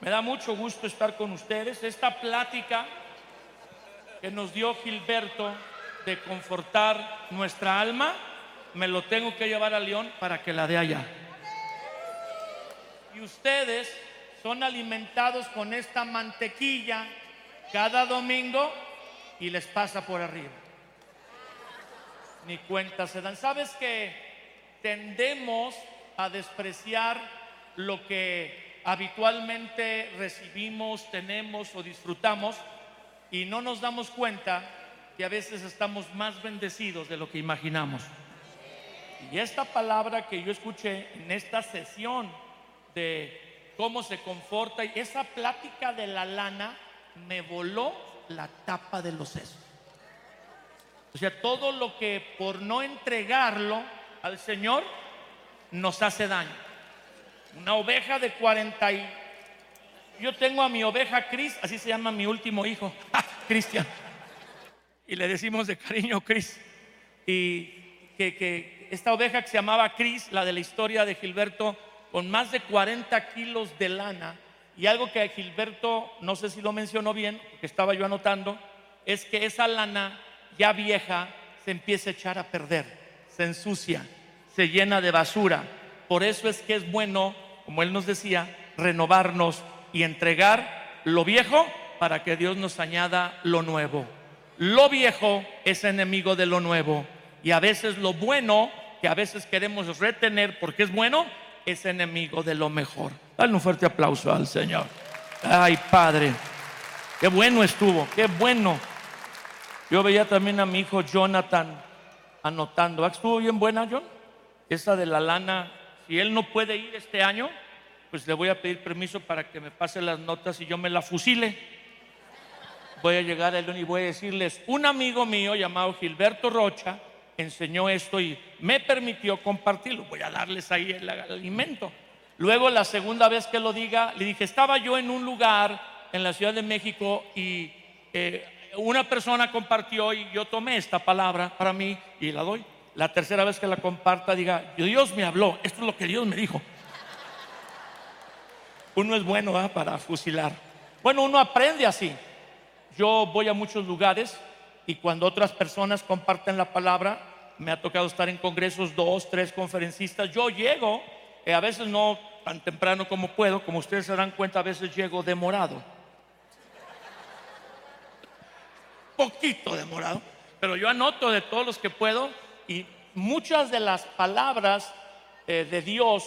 Me da mucho gusto estar con ustedes. Esta plática que nos dio Gilberto de confortar nuestra alma, me lo tengo que llevar a León para que la dé allá. Y ustedes son alimentados con esta mantequilla cada domingo y les pasa por arriba. Ni cuenta se dan. ¿Sabes que tendemos a despreciar lo que habitualmente recibimos, tenemos o disfrutamos y no nos damos cuenta que a veces estamos más bendecidos de lo que imaginamos? Y esta palabra que yo escuché en esta sesión de cómo se conforta y esa plática de la lana me voló la tapa de los sesos. O sea, todo lo que por no entregarlo al Señor nos hace daño. Una oveja de 40 y... Yo tengo a mi oveja Cris, así se llama mi último hijo, Cristian. Y le decimos de cariño Cris. Y que, que esta oveja que se llamaba Cris, la de la historia de Gilberto, con más de 40 kilos de lana, y algo que Gilberto, no sé si lo mencionó bien, que estaba yo anotando, es que esa lana ya vieja se empieza a echar a perder, se ensucia, se llena de basura. Por eso es que es bueno, como él nos decía, renovarnos y entregar lo viejo para que Dios nos añada lo nuevo. Lo viejo es enemigo de lo nuevo y a veces lo bueno que a veces queremos retener porque es bueno es enemigo de lo mejor. Dale un fuerte aplauso al Señor. Ay, Padre, qué bueno estuvo, qué bueno. Yo veía también a mi hijo Jonathan anotando. ¿Estuvo bien buena, John? Esa de la lana. Si él no puede ir este año, pues le voy a pedir permiso para que me pase las notas y yo me la fusile. Voy a llegar a León y voy a decirles, un amigo mío llamado Gilberto Rocha enseñó esto y me permitió compartirlo. Voy a darles ahí el alimento. Luego la segunda vez que lo diga, le dije, estaba yo en un lugar en la Ciudad de México y eh, una persona compartió y yo tomé esta palabra para mí y la doy. La tercera vez que la comparta, diga, Dios me habló, esto es lo que Dios me dijo. Uno es bueno para fusilar. Bueno, uno aprende así. Yo voy a muchos lugares y cuando otras personas comparten la palabra, me ha tocado estar en congresos, dos, tres conferencistas, yo llego, eh, a veces no tan temprano como puedo, como ustedes se dan cuenta, a veces llego demorado. Poquito demorado, pero yo anoto de todos los que puedo y muchas de las palabras eh, de Dios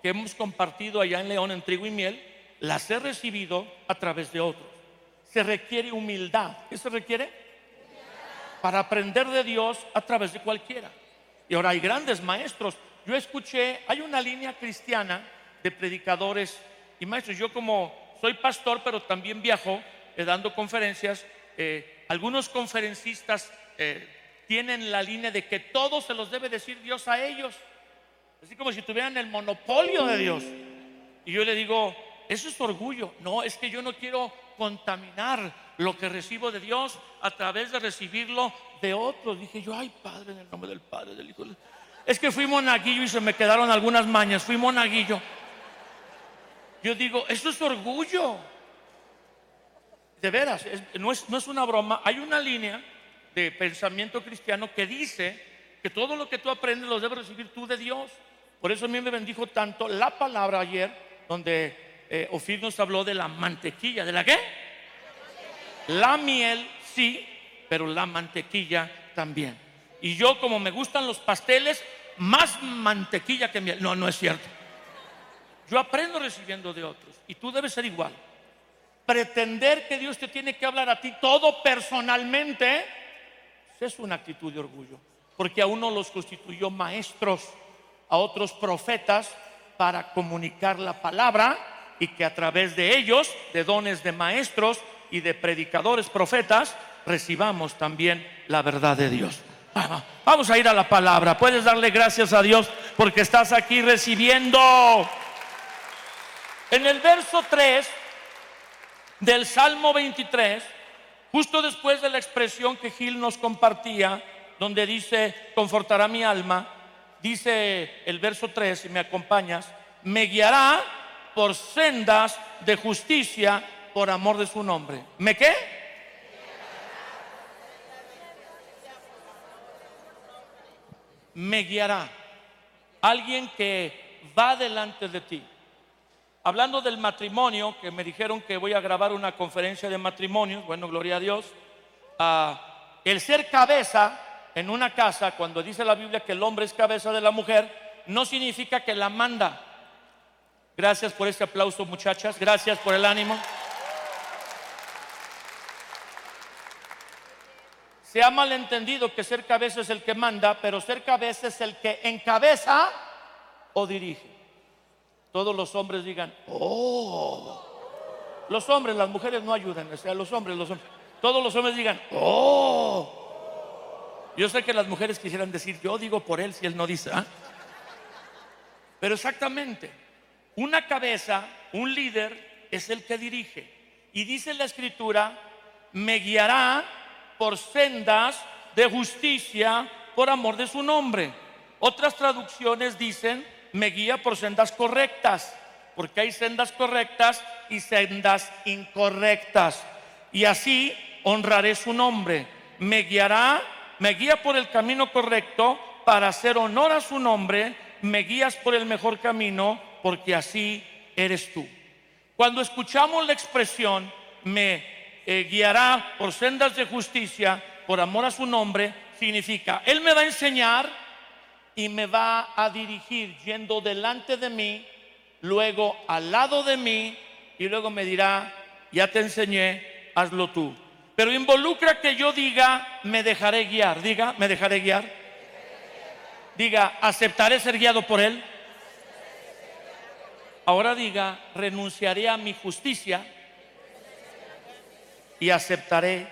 que hemos compartido allá en León en Trigo y Miel, las he recibido a través de otros. Se requiere humildad. ¿Qué se requiere? para aprender de Dios a través de cualquiera. Y ahora hay grandes maestros. Yo escuché, hay una línea cristiana de predicadores y maestros. Yo como soy pastor, pero también viajo eh, dando conferencias, eh, algunos conferencistas tienen la línea de que todo se los debe decir Dios a ellos. Así como si tuvieran el monopolio de Dios. Y yo le digo, eso es orgullo. No, es que yo no quiero contaminar lo que recibo de Dios a través de recibirlo de otros. Dije yo, ay Padre, en el nombre del Padre, del Hijo. Es que fui monaguillo y se me quedaron algunas mañas. Fui monaguillo. Yo digo, eso es orgullo. De veras, no, es, no es una broma. Hay una línea de pensamiento cristiano que dice que todo lo que tú aprendes lo debes recibir tú de Dios. Por eso a mí me bendijo tanto la palabra ayer, donde eh, Ofir nos habló de la mantequilla. ¿De la qué? La miel sí, pero la mantequilla también. Y yo como me gustan los pasteles, más mantequilla que miel. No, no es cierto. Yo aprendo recibiendo de otros y tú debes ser igual. Pretender que Dios te tiene que hablar a ti todo personalmente es una actitud de orgullo, porque a uno los constituyó maestros, a otros profetas para comunicar la palabra y que a través de ellos, de dones de maestros, y de predicadores, profetas, recibamos también la verdad de Dios. Vamos a ir a la palabra. Puedes darle gracias a Dios porque estás aquí recibiendo. En el verso 3 del Salmo 23, justo después de la expresión que Gil nos compartía, donde dice, confortará mi alma, dice el verso 3, si me acompañas, me guiará por sendas de justicia por amor de su nombre. ¿Me qué? Me guiará. Alguien que va delante de ti. Hablando del matrimonio, que me dijeron que voy a grabar una conferencia de matrimonios, bueno, gloria a Dios. Ah, el ser cabeza en una casa, cuando dice la Biblia que el hombre es cabeza de la mujer, no significa que la manda. Gracias por este aplauso, muchachas. Gracias por el ánimo. Se ha malentendido que ser cabeza es el que manda, pero ser cabeza es el que encabeza o dirige. Todos los hombres digan, oh. Los hombres, las mujeres no ayudan, o sea, los hombres, los hombres. Todos los hombres digan, oh. Yo sé que las mujeres quisieran decir, yo digo por él si él no dice, ¿ah? Pero exactamente, una cabeza, un líder, es el que dirige. Y dice la escritura, me guiará por sendas de justicia por amor de su nombre. Otras traducciones dicen, me guía por sendas correctas, porque hay sendas correctas y sendas incorrectas. Y así honraré su nombre. Me guiará, me guía por el camino correcto para hacer honor a su nombre. Me guías por el mejor camino, porque así eres tú. Cuando escuchamos la expresión, me eh, guiará por sendas de justicia, por amor a su nombre, significa, Él me va a enseñar y me va a dirigir yendo delante de mí, luego al lado de mí y luego me dirá, ya te enseñé, hazlo tú. Pero involucra que yo diga, me dejaré guiar, diga, me dejaré guiar. Diga, aceptaré ser guiado por Él. Ahora diga, renunciaré a mi justicia y aceptaré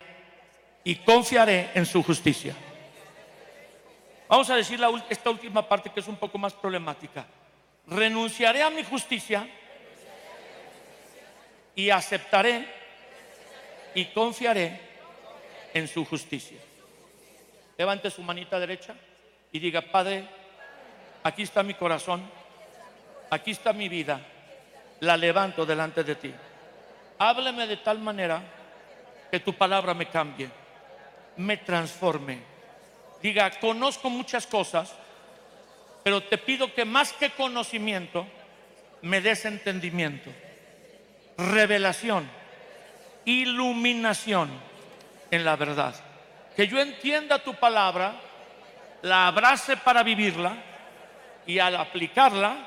y confiaré en su justicia. Vamos a decir esta última parte que es un poco más problemática. Renunciaré a mi justicia y aceptaré y confiaré en su justicia. Levante su manita derecha y diga, Padre, aquí está mi corazón, aquí está mi vida, la levanto delante de ti. Hábleme de tal manera que tu palabra me cambie, me transforme. Diga, conozco muchas cosas, pero te pido que más que conocimiento, me des entendimiento, revelación, iluminación en la verdad. Que yo entienda tu palabra, la abrace para vivirla y al aplicarla,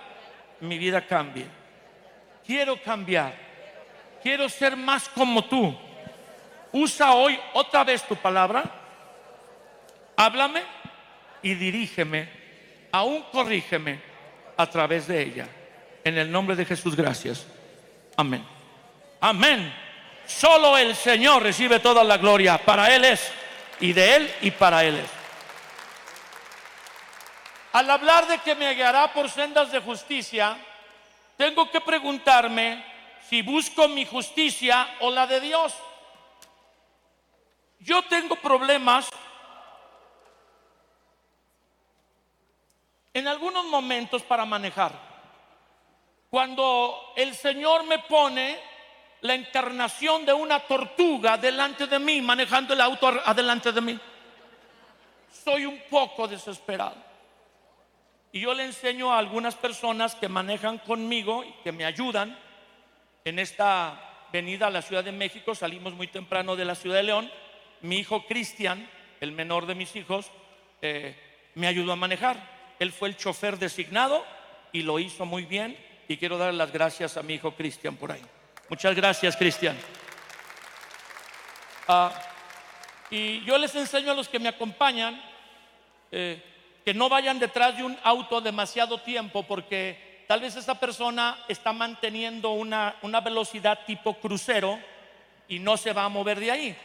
mi vida cambie. Quiero cambiar, quiero ser más como tú usa hoy otra vez tu palabra, háblame y dirígeme, aún corrígeme a través de ella. En el nombre de Jesús, gracias. Amén. Amén. Solo el Señor recibe toda la gloria. Para Él es, y de Él y para Él es. Al hablar de que me guiará por sendas de justicia, tengo que preguntarme si busco mi justicia o la de Dios. Yo tengo problemas en algunos momentos para manejar. Cuando el Señor me pone la encarnación de una tortuga delante de mí, manejando el auto adelante de mí, soy un poco desesperado. Y yo le enseño a algunas personas que manejan conmigo y que me ayudan en esta venida a la Ciudad de México. Salimos muy temprano de la Ciudad de León mi hijo Cristian, el menor de mis hijos, eh, me ayudó a manejar. Él fue el chofer designado y lo hizo muy bien. Y quiero dar las gracias a mi hijo Cristian por ahí. Muchas gracias, Cristian. Ah, y yo les enseño a los que me acompañan eh, que no vayan detrás de un auto demasiado tiempo porque tal vez esa persona está manteniendo una, una velocidad tipo crucero y no se va a mover de ahí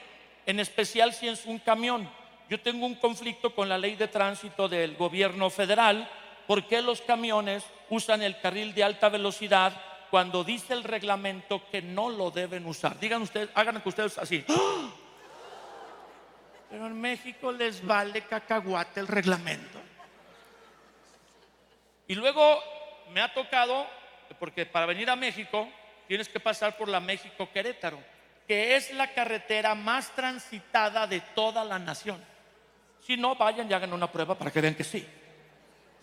en especial si es un camión. Yo tengo un conflicto con la ley de tránsito del gobierno federal porque los camiones usan el carril de alta velocidad cuando dice el reglamento que no lo deben usar. Digan ustedes, hagan que ustedes así. Pero en México les vale cacahuate el reglamento. Y luego me ha tocado porque para venir a México tienes que pasar por la México Querétaro, que es la carretera más transitada de toda la nación. Si no, vayan y hagan una prueba para que vean que sí.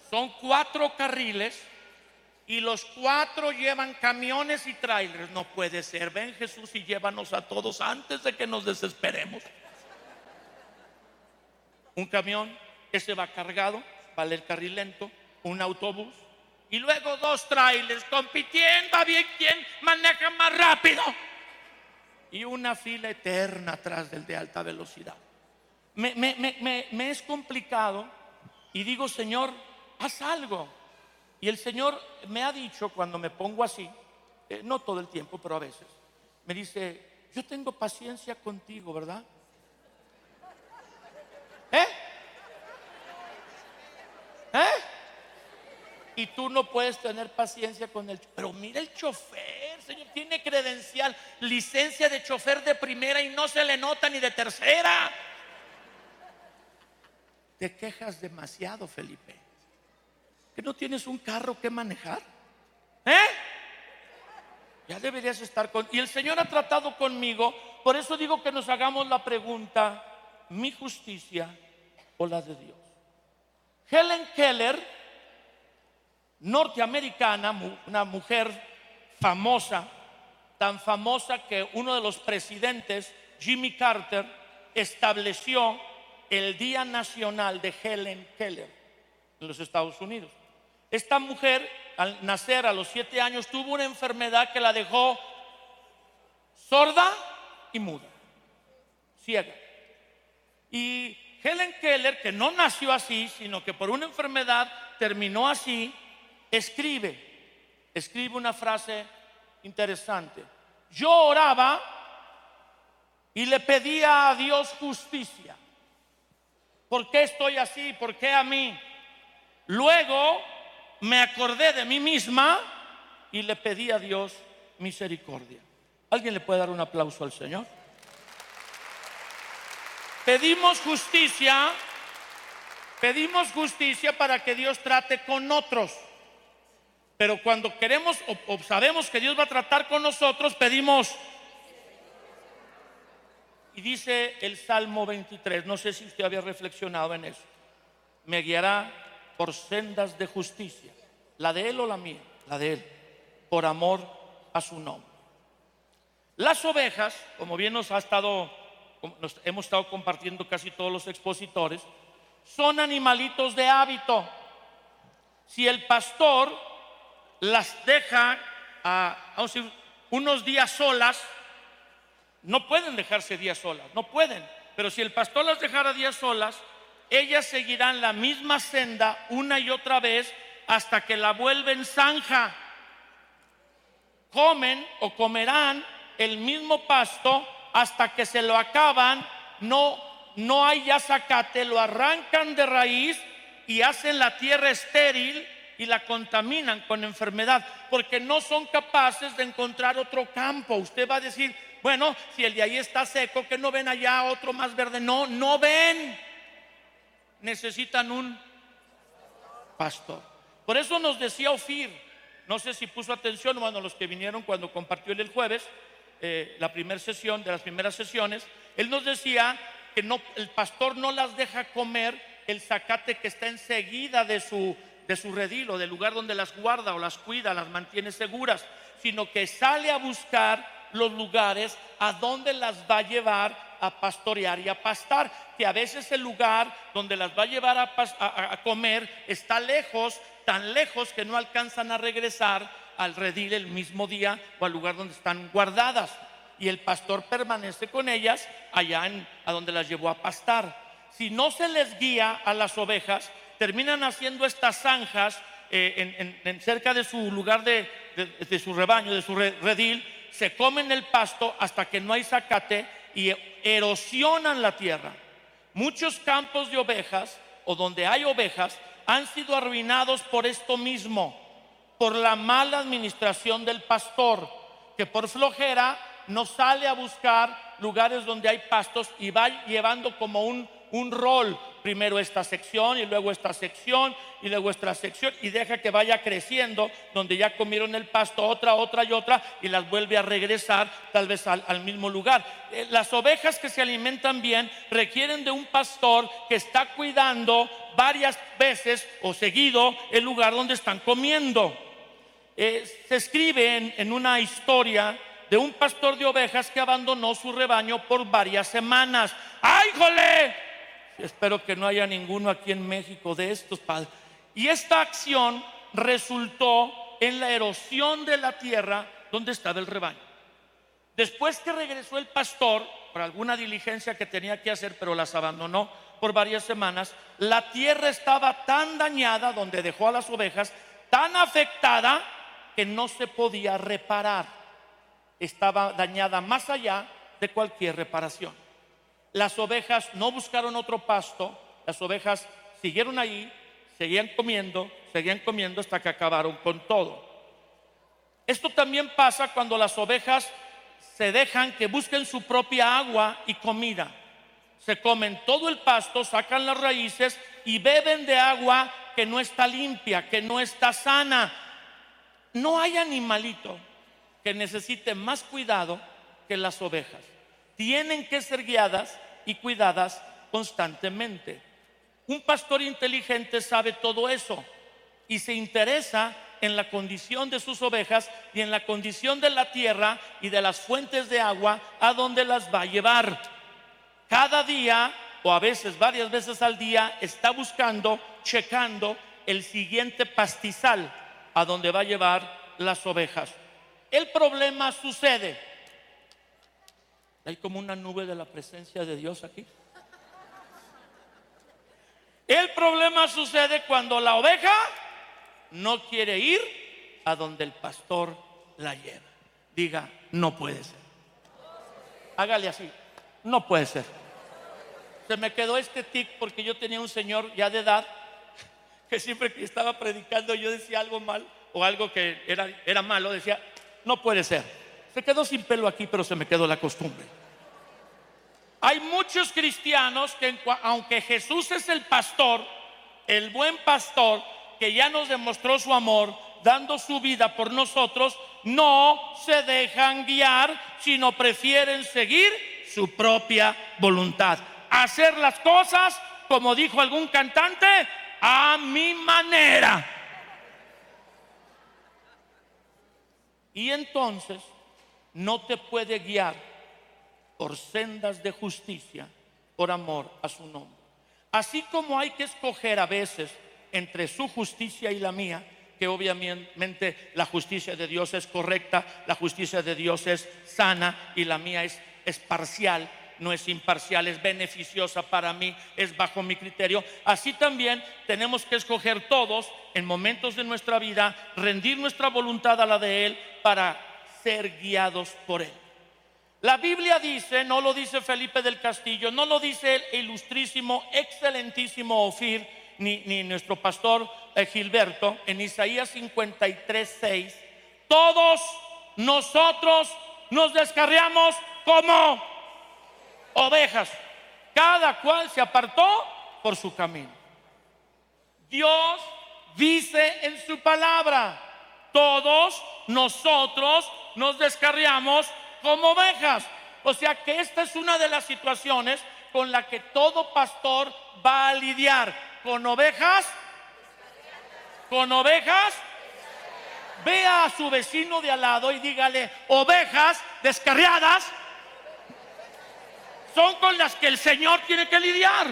Son cuatro carriles y los cuatro llevan camiones y trailers. No puede ser. Ven Jesús y llévanos a todos antes de que nos desesperemos. Un camión, ese va cargado, vale el carril lento, un autobús y luego dos trailers compitiendo a bien quién maneja más rápido. Y una fila eterna atrás del de alta velocidad. Me, me es complicado y digo, Señor, haz algo. Y el Señor me ha dicho cuando me pongo así, eh, no todo el tiempo, pero a veces, me dice, yo tengo paciencia contigo, ¿verdad? ¿Eh? ¿Eh? Y tú no puedes tener paciencia con el... Pero mira el chofer, Señor, tiene credencial, licencia de chofer de primera y no se le nota ni de tercera. Te quejas demasiado, Felipe que no tienes un carro que manejar? ¿Eh? Ya deberías estar con... Y el Señor ha tratado conmigo, por eso digo que nos hagamos la pregunta, ¿mi justicia o la de Dios? Helen Keller, norteamericana, una mujer famosa, tan famosa que uno de los presidentes, Jimmy Carter, estableció el Día Nacional de Helen Keller en los Estados Unidos. Esta mujer, al nacer a los siete años, tuvo una enfermedad que la dejó sorda y muda, ciega. Y Helen Keller, que no nació así, sino que por una enfermedad terminó así, escribe, escribe una frase interesante. Yo oraba y le pedía a Dios justicia. ¿Por qué estoy así? ¿Por qué a mí? Luego me acordé de mí misma y le pedí a Dios misericordia. ¿Alguien le puede dar un aplauso al Señor? Pedimos justicia, pedimos justicia para que Dios trate con otros. Pero cuando queremos o, sabemos que Dios va a tratar con nosotros, pedimos. Y dice el Salmo 23, no sé si usted había reflexionado en eso. Me guiará por sendas de justicia. La de él o la mía, la de él, por amor a su nombre. Las ovejas, como bien nos ha estado, nos hemos estado compartiendo casi todos los expositores, son animalitos de hábito. Si el pastor las deja a, unos días solas, no pueden dejarse días solas, no pueden. Pero si el pastor las dejara días solas, ellas seguirán la misma senda una y otra vez hasta que la vuelven zanja. Comen o comerán el mismo pasto hasta que se lo acaban, no, no hay ya zacate, lo arrancan de raíz y hacen la tierra estéril y la contaminan con enfermedad, porque no son capaces de encontrar otro campo. Usted va a decir, bueno, si el de ahí está seco, que no ven allá otro más verde. No, no ven necesitan un pastor. Por eso nos decía Ofir, no sé si puso atención, bueno, los que vinieron cuando compartió el jueves, eh, la primera sesión, de las primeras sesiones, él nos decía que no, el pastor no las deja comer el zacate que está enseguida de su, de su redil o del lugar donde las guarda o las cuida, las mantiene seguras, sino que sale a buscar los lugares a donde las va a llevar a pastorear y a pastar, que a veces el lugar donde las va a llevar a, comer está lejos, tan lejos que no alcanzan a regresar al redil el mismo día o al lugar donde están guardadas. Y el pastor permanece con ellas allá en, a donde las llevó a pastar. Si no se les guía a las ovejas, terminan haciendo estas zanjas eh, en, cerca de su lugar de, de, su rebaño, de su redil, se comen el pasto hasta que no hay zacate y erosionan la tierra. Muchos campos de ovejas o donde hay ovejas han sido arruinados por esto mismo, por la mala administración del pastor, que por flojera no sale a buscar lugares donde hay pastos y va llevando como un, un rol, primero esta sección y luego esta sección y luego esta sección y deja que vaya creciendo donde ya comieron el pasto otra, otra y otra y las vuelve a regresar tal vez al, mismo lugar. Eh, Las ovejas que se alimentan bien requieren de un pastor que está cuidando varias veces o seguido el lugar donde están comiendo. Eh, se escribe en, en una historia de un pastor de ovejas que abandonó su rebaño por varias semanas. ¡Ay, jole! Espero que no haya ninguno aquí en México de estos padres. Y esta acción resultó en la erosión de la tierra donde estaba el rebaño. Después que regresó el pastor, por alguna diligencia que tenía que hacer, pero las abandonó por varias semanas, la tierra estaba tan dañada donde dejó a las ovejas, tan afectada que no se podía reparar. Estaba dañada más allá de cualquier reparación. Las ovejas no buscaron otro pasto, las ovejas siguieron ahí, seguían comiendo, seguían comiendo hasta que acabaron con todo. Esto también pasa cuando las ovejas se dejan que busquen su propia agua y comida. Se comen todo el pasto, sacan las raíces y beben de agua que no está limpia, que no está sana. No hay animalito que necesite más cuidado que las ovejas. Tienen que ser guiadas y cuidadas constantemente. Un pastor inteligente sabe todo eso y se interesa en la condición de sus ovejas y en la condición de la tierra y de las fuentes de agua a donde las va a llevar. Cada día o a veces varias veces al día está buscando, checando el siguiente pastizal a donde va a llevar las ovejas. El problema sucede. Hay como una nube de la presencia de Dios aquí. El problema sucede cuando la oveja no quiere ir a donde el pastor la lleva. Diga, no puede ser. Hágale así, no puede ser. Se me quedó este tic porque yo tenía un señor ya de edad que siempre que estaba predicando yo decía algo mal o algo que era, era malo, decía, no puede ser. Se quedó sin pelo aquí, pero se me quedó la costumbre. Hay muchos cristianos que aunque Jesús es el pastor, el buen pastor, que ya nos demostró su amor dando su vida por nosotros, no se dejan guiar, sino prefieren seguir su propia voluntad. Hacer las cosas, como dijo algún cantante, a mi manera. Y entonces no te puede guiar por sendas de justicia por amor a su nombre. Así como hay que escoger a veces entre su justicia y la mía, que obviamente la justicia de Dios es correcta, la justicia de Dios es sana y la mía es, es parcial, no es imparcial, es beneficiosa para mí, es bajo mi criterio. Así también tenemos que escoger todos en momentos de nuestra vida, rendir nuestra voluntad a la de Él para ser guiados por Él. La Biblia dice, no lo dice Felipe del Castillo, no lo dice el ilustrísimo, excelentísimo Ofir, ni, ni nuestro pastor eh, Gilberto, en Isaías 53, 6, todos nosotros nos descarriamos como ovejas, cada cual se apartó por su camino. Dios dice en su palabra, todos nosotros nos descarriamos como ovejas. O sea que esta es una de las situaciones con la que todo pastor va a lidiar. Con ovejas, con ovejas. Vea a su vecino de al lado y dígale, ovejas descarriadas son con las que el Señor tiene que lidiar.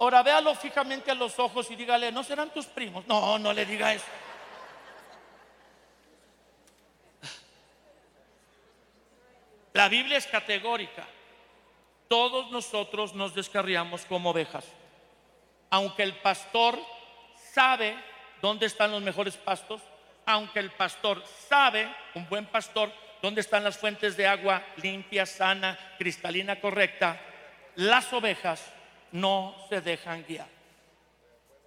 Ahora véalo fijamente a los ojos y dígale, ¿no serán tus primos? No, no le diga eso. La Biblia es categórica. Todos nosotros nos descarriamos como ovejas. Aunque el pastor sabe dónde están los mejores pastos, aunque el pastor sabe, un buen pastor, dónde están las fuentes de agua limpia, sana, cristalina, correcta, las ovejas no se dejan guiar.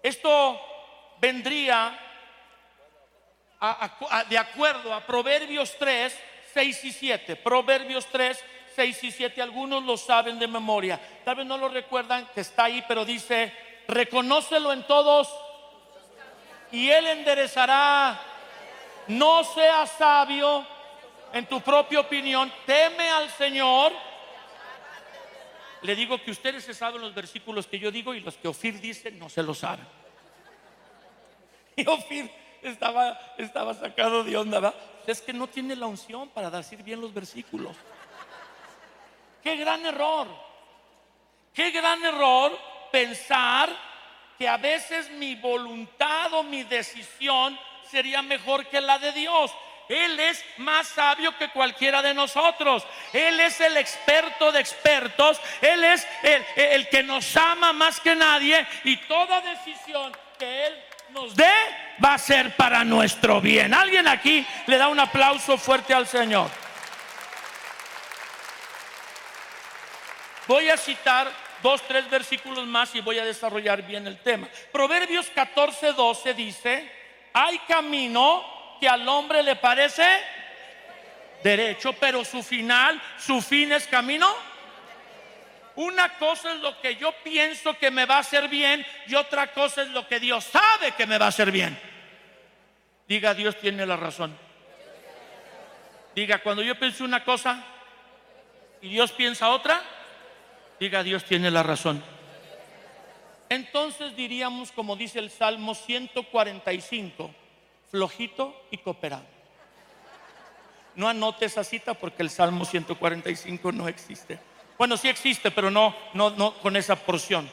Esto vendría de acuerdo a Proverbios 3, 6 y 7. Proverbios 3, 6 y 7, algunos lo saben de memoria, tal vez no lo recuerdan que está ahí, pero dice, reconócelo en todos y Él enderezará. No seas sabio en tu propia opinión, teme al Señor. Le digo que ustedes se saben los versículos que yo digo y los que Ofir dice no se lo saben. Y Ofir estaba, estaba sacado de onda, ¿verdad? Es que no tiene la unción para decir bien los versículos. Qué gran error. Qué gran error pensar que a veces mi voluntad o mi decisión sería mejor que la de Dios. Él es más sabio que cualquiera de nosotros. Él es el experto de expertos. Él es el, que nos ama más que nadie. Y toda decisión que Él nos dé va a ser para nuestro bien. Alguien aquí le da un aplauso fuerte al Señor. Voy a citar dos, tres versículos más y voy a desarrollar bien el tema. Proverbios 14, 12 dice, hay camino que al hombre le parece derecho, pero su final, su fin es camino. Una cosa es lo que yo pienso que me va a hacer bien y otra cosa es lo que Dios sabe que me va a hacer bien. Diga, Dios tiene la razón. Diga, cuando yo pienso una cosa y Dios piensa otra, Diga, Dios tiene la razón. Entonces diríamos, como dice el Salmo 145, flojito y cooperado. No anote esa cita porque el Salmo 145 no existe. Bueno, sí existe, pero no, no, no con esa porción.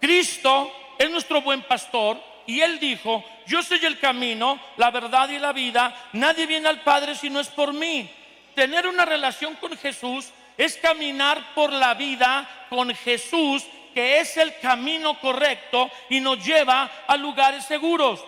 Cristo es nuestro buen pastor y él dijo, yo soy el camino, la verdad y la vida, nadie viene al Padre si no es por mí. Tener una relación con Jesús es caminar por la vida con Jesús, que es el camino correcto y nos lleva a lugares seguros.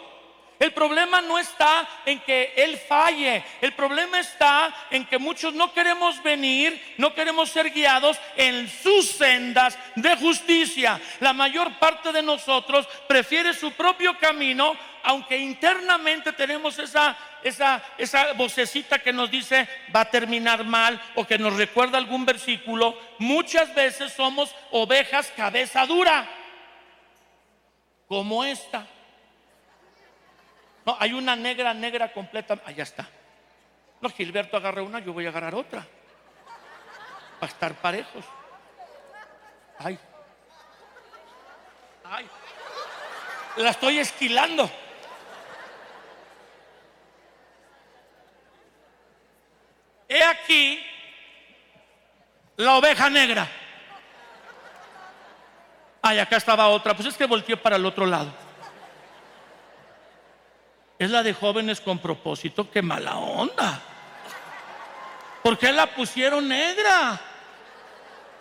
El problema no está en que Él falle, el problema está en que muchos no queremos venir, no queremos ser guiados en sus sendas de justicia. La mayor parte de nosotros prefiere su propio camino, aunque internamente tenemos esa, esa, esa vocecita que nos dice va a terminar mal o que nos recuerda algún versículo, muchas veces somos ovejas cabeza dura, como esta. No, hay una negra, negra completa. Allá está. No, Gilberto agarra una, yo voy a agarrar otra. Para estar parejos. Ay. Ay. La estoy esquilando. He aquí la oveja negra. Ay, acá estaba otra. Pues es que volteé para el otro lado es la de jóvenes con propósito. Qué mala onda. ¿Por qué la pusieron negra?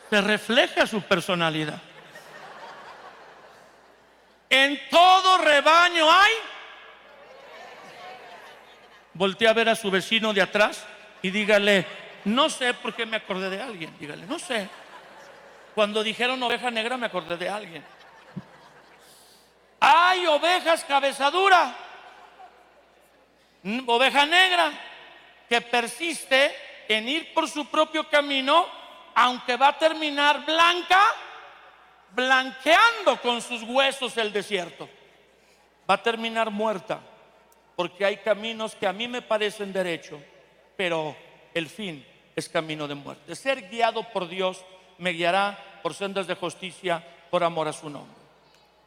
Se refleja su personalidad. En todo rebaño hay. Voltea a ver a su vecino de atrás y dígale, no sé por qué me acordé de alguien. Dígale, no sé. Cuando dijeron oveja negra me acordé de alguien. Hay ovejas cabezadura oveja negra que persiste en ir por su propio camino, aunque va a terminar blanca, blanqueando con sus huesos el desierto. Va a terminar muerta, porque hay caminos que a mí me parecen derecho, pero el fin es camino de muerte. Ser guiado por Dios me guiará por sendas de justicia, por amor a su nombre.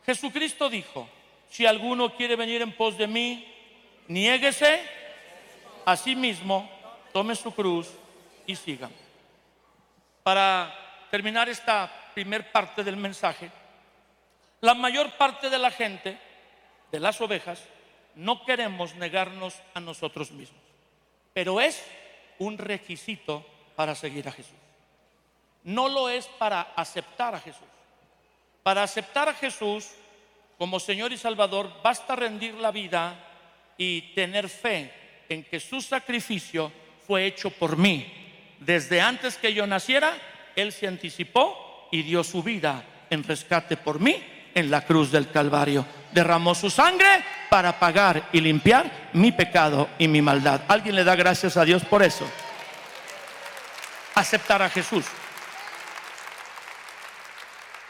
Jesucristo dijo, si alguno quiere venir en pos de mí, niéguese a sí mismo, tome su cruz y siga. Para terminar esta primer parte del mensaje, la mayor parte de la gente, de las ovejas, no queremos negarnos a nosotros mismos, pero es un requisito para seguir a Jesús. No lo es para aceptar a Jesús. Para aceptar a Jesús como Señor y Salvador basta rendir la vida y tener fe en que su sacrificio fue hecho por mí. Desde antes que yo naciera, Él se anticipó y dio su vida en rescate por mí en la cruz del Calvario. Derramó su sangre para pagar y limpiar mi pecado y mi maldad. ¿Alguien le da gracias a Dios por eso? aceptar a Jesús.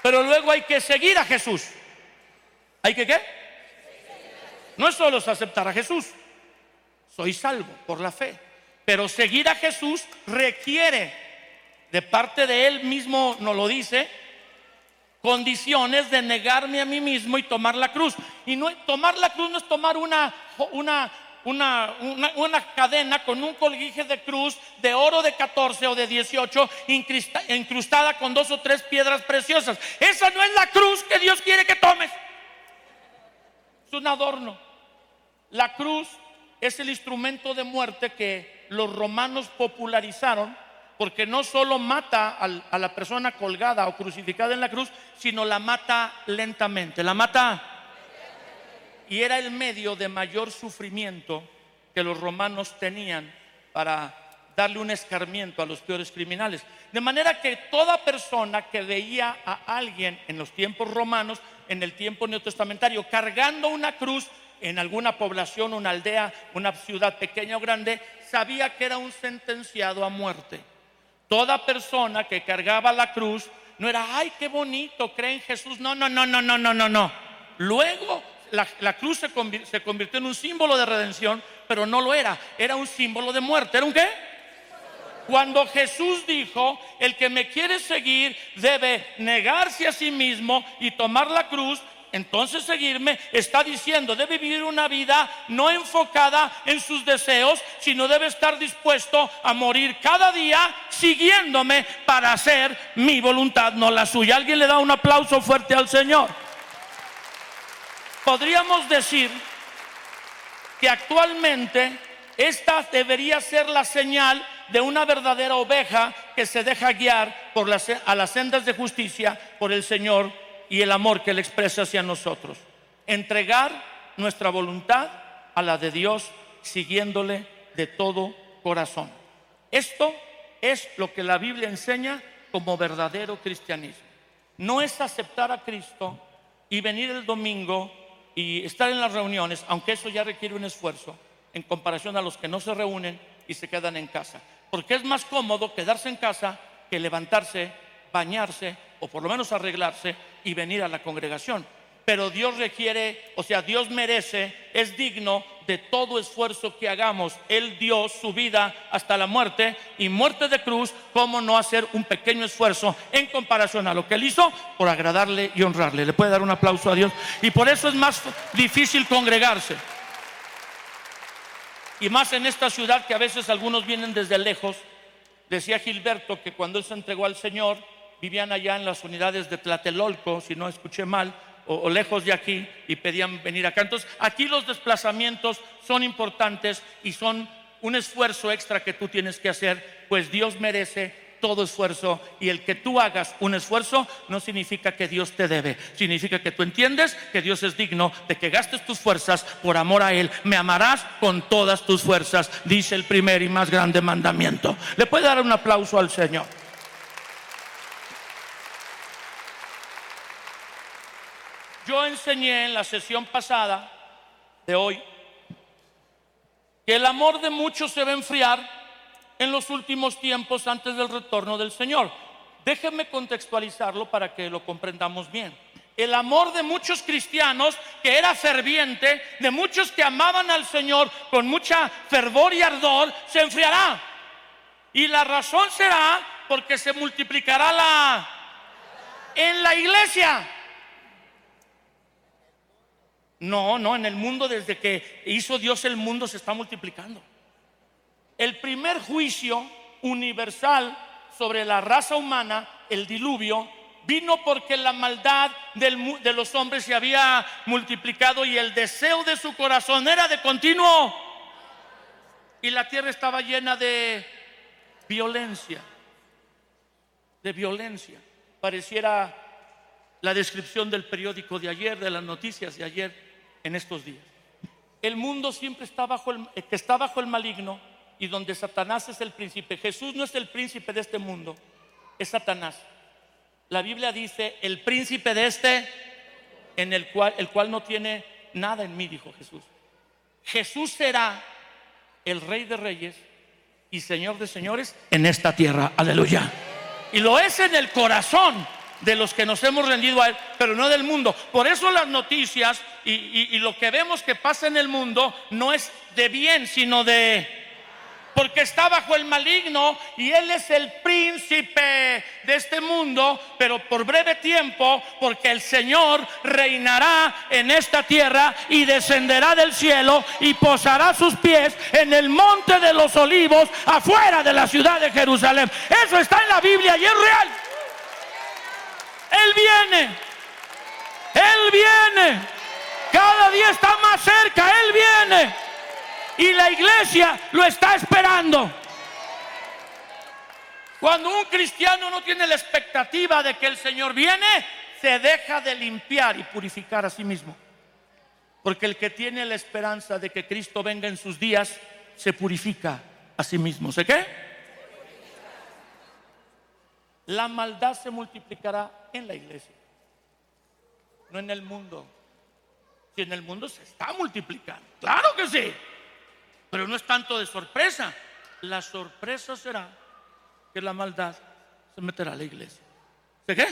Pero luego hay que seguir a Jesús. ¿Hay que qué? No es solo aceptar a Jesús. Soy salvo por la fe. Pero seguir a Jesús requiere, de parte de Él mismo nos lo dice, condiciones de negarme a mí mismo y tomar la cruz. Y no, tomar la cruz no es tomar una, una, una, una, cadena con un colguije de cruz de oro de 14 o de 18 incrustada con dos o tres piedras preciosas. Esa no es la cruz que Dios quiere que tomes. Es un adorno. La cruz es el instrumento de muerte que los romanos popularizaron porque no solo mata a la persona colgada o crucificada en la cruz, sino la mata lentamente, la mata y era el medio de mayor sufrimiento que los romanos tenían para darle un escarmiento a los peores criminales. De manera que toda persona que veía a alguien en los tiempos romanos, en el tiempo neotestamentario, cargando una cruz en alguna población, una aldea, una ciudad pequeña o grande, sabía que era un sentenciado a muerte. Toda persona que cargaba la cruz no era, ay, qué bonito, cree en Jesús. No, no, no, no, no, no, no, no. Luego la, cruz se, convirtió en un símbolo de redención, pero no lo era, era un símbolo de muerte. ¿Era un qué? Cuando Jesús dijo, el que me quiere seguir debe negarse a sí mismo y tomar la cruz, entonces seguirme está diciendo, debe vivir una vida no enfocada en sus deseos, sino debe estar dispuesto a morir cada día siguiéndome para hacer mi voluntad, no la suya. ¿Alguien le da un aplauso fuerte al Señor? Podríamos decir que actualmente esta debería ser la señal de una verdadera oveja que se deja guiar por las, a las sendas de justicia por el Señor y el amor que Él expresa hacia nosotros. Entregar nuestra voluntad a la de Dios siguiéndole de todo corazón. Esto es lo que la Biblia enseña como verdadero cristianismo. No es aceptar a Cristo y venir el domingo y estar en las reuniones, aunque eso ya requiere un esfuerzo en comparación a los que no se reúnen y se quedan en casa. Porque es más cómodo quedarse en casa que levantarse, bañarse o por lo menos arreglarse y venir a la congregación pero Dios requiere, o sea, Dios merece, es digno de todo esfuerzo que hagamos. Él dio su vida hasta la muerte y muerte de cruz, ¿cómo no hacer un pequeño esfuerzo en comparación a lo que él hizo por agradarle y honrarle? Le puede dar un aplauso a Dios. Y por eso es más difícil congregarse. Y más en esta ciudad que a veces algunos vienen desde lejos. Decía Gilberto que cuando él se entregó al Señor, vivían allá en las unidades de Tlatelolco, si no escuché mal, o, lejos de aquí y pedían venir acá. Entonces, aquí los desplazamientos son importantes y son un esfuerzo extra que tú tienes que hacer, pues Dios merece todo esfuerzo y el que tú hagas un esfuerzo no significa que Dios te debe, significa que tú entiendes que Dios es digno de que gastes tus fuerzas por amor a Él. Me amarás con todas tus fuerzas, dice el primer y más grande mandamiento. Le puede dar un aplauso al Señor. Yo enseñé en la sesión pasada de hoy que el amor de muchos se va a enfriar en los últimos tiempos antes del retorno del Señor. Déjenme contextualizarlo para que lo comprendamos bien. El amor de muchos cristianos que era ferviente, de muchos que amaban al Señor con mucha fervor y ardor, se enfriará. Y la razón será porque se multiplicará la en la iglesia. No, no, en el mundo desde que hizo Dios el mundo se está multiplicando. El primer juicio universal sobre la raza humana, el diluvio, vino porque la maldad de los hombres se había multiplicado y el deseo de su corazón era de continuo. Y la tierra estaba llena de violencia, de violencia. Pareciera la descripción del periódico de ayer, de las noticias de ayer en estos días. El mundo siempre está bajo el, eh, que está bajo el maligno y donde Satanás es el príncipe. Jesús no es el príncipe de este mundo, es Satanás. La Biblia dice, el príncipe de este, en el cual, el cual no tiene nada en mí, dijo Jesús. Jesús será el rey de reyes y Señor de señores en esta tierra. Aleluya. Y lo es en el corazón de los que nos hemos rendido a Él, pero no del mundo. Por eso las noticias y, lo que vemos que pasa en el mundo no es de bien, sino de porque está bajo el maligno y él es el príncipe de este mundo, pero por breve tiempo, porque el Señor reinará en esta tierra y descenderá del cielo y posará sus pies en el monte de los olivos afuera de la ciudad de Jerusalén. Eso está en la Biblia y es real. Él viene, Él viene, cada día está más cerca, Él viene. Y la iglesia lo está esperando. Cuando un cristiano no tiene la expectativa de que el Señor viene, se deja de limpiar y purificar a sí mismo. Porque el que tiene la esperanza de que Cristo venga en sus días, se purifica a sí mismo. ¿Sé qué? La maldad se multiplicará en la iglesia, no en el mundo. Si en el mundo se está multiplicando, claro que sí. Pero no es tanto de sorpresa. La sorpresa será que la maldad se meterá a la iglesia. ¿Sé qué?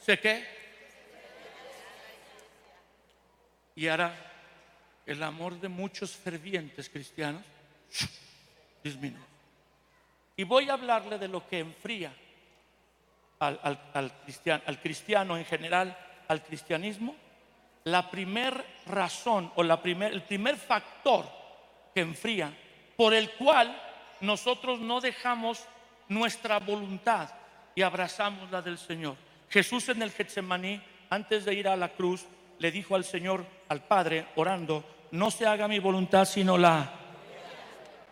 ¿Sé qué? Y hará el amor de muchos fervientes cristianos disminuya. Y voy a hablarle de lo que enfría al, cristiano, al cristiano en general, al cristianismo la primer razón o la primer, el primer factor que enfría por el cual nosotros no dejamos nuestra voluntad y abrazamos la del Señor. Jesús en el Getsemaní, antes de ir a la cruz, le dijo al Señor, al Padre, orando, no se haga mi voluntad sino la...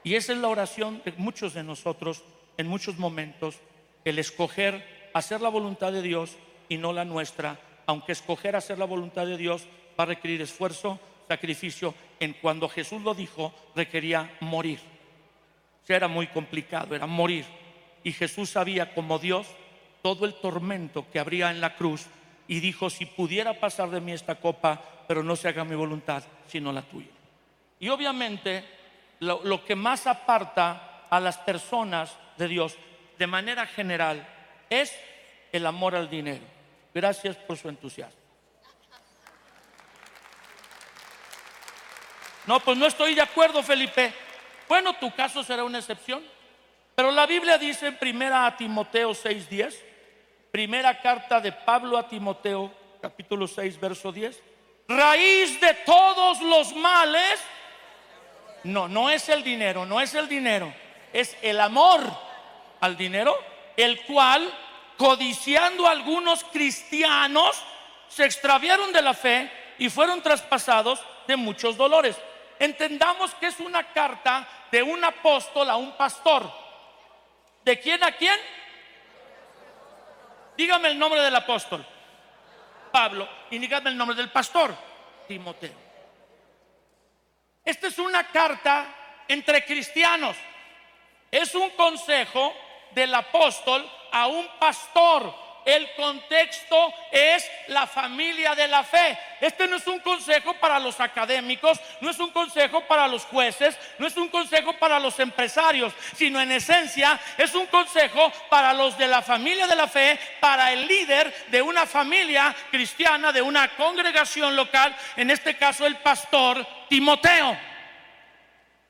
Y esa es la oración de muchos de nosotros en muchos momentos, el escoger hacer la voluntad de Dios y no la nuestra aunque escoger hacer la voluntad de Dios va a requerir esfuerzo, sacrificio, en cuando Jesús lo dijo, requería morir. O era muy complicado, era morir. Y Jesús sabía como Dios todo el tormento que habría en la cruz y dijo, si pudiera pasar de mí esta copa, pero no se haga mi voluntad, sino la tuya. Y obviamente lo, lo que más aparta a las personas de Dios de manera general es el amor al dinero. Gracias por su entusiasmo. No, pues no estoy de acuerdo, Felipe. Bueno, tu caso será una excepción. Pero la Biblia dice en primera a Timoteo 6:10, primera carta de Pablo a Timoteo, capítulo 6, verso 10, raíz de todos los males. No, no es el dinero, no es el dinero, es el amor al dinero, el cual codiciando a algunos cristianos, se extraviaron de la fe y fueron traspasados de muchos dolores. Entendamos que es una carta de un apóstol a un pastor. ¿De quién a quién? Dígame el nombre del apóstol. Pablo. Y dígame el nombre del pastor. Timoteo. Esta es una carta entre cristianos. Es un consejo del apóstol a un pastor. El contexto es la familia de la fe. Este no es un consejo para los académicos, no es un consejo para los jueces, no es un consejo para los empresarios, sino en esencia es un consejo para los de la familia de la fe, para el líder de una familia cristiana, de una congregación local, en este caso el pastor Timoteo.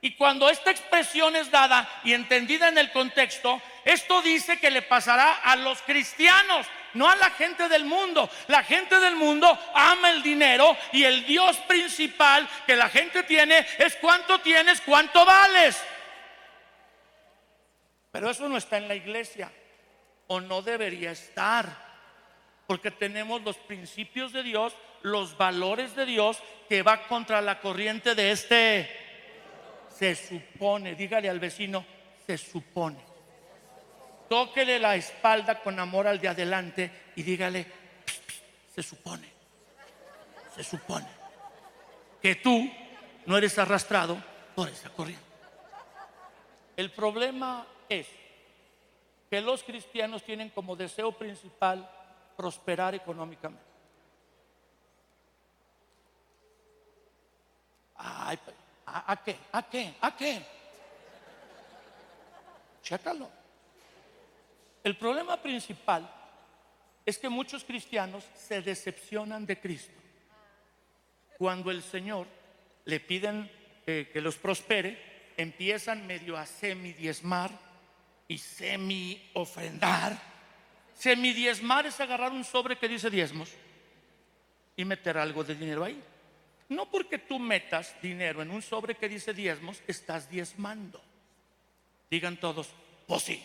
Y cuando esta expresión es dada y entendida en el contexto, esto dice que le pasará a los cristianos, no a la gente del mundo. La gente del mundo ama el dinero y el Dios principal que la gente tiene es cuánto tienes, cuánto vales. Pero eso no está en la iglesia o no debería estar, porque tenemos los principios de Dios, los valores de Dios que va contra la corriente de este. Se supone, dígale al vecino, se supone tóquele la espalda con amor al de adelante y dígale, se supone, se supone que tú no eres arrastrado por esa corriente. El problema es que los cristianos tienen como deseo principal prosperar económicamente. ¿a, ¿A qué? ¿A qué? ¿A qué? Chécalo. El problema principal es que muchos cristianos se decepcionan de Cristo. Cuando el Señor le piden eh, que los prospere, empiezan medio a semi-diezmar y semi-ofrendar. Semi-diezmar es agarrar un sobre que dice diezmos y meter algo de dinero ahí. No porque tú metas dinero en un sobre que dice diezmos, estás diezmando. Digan todos, pues sí.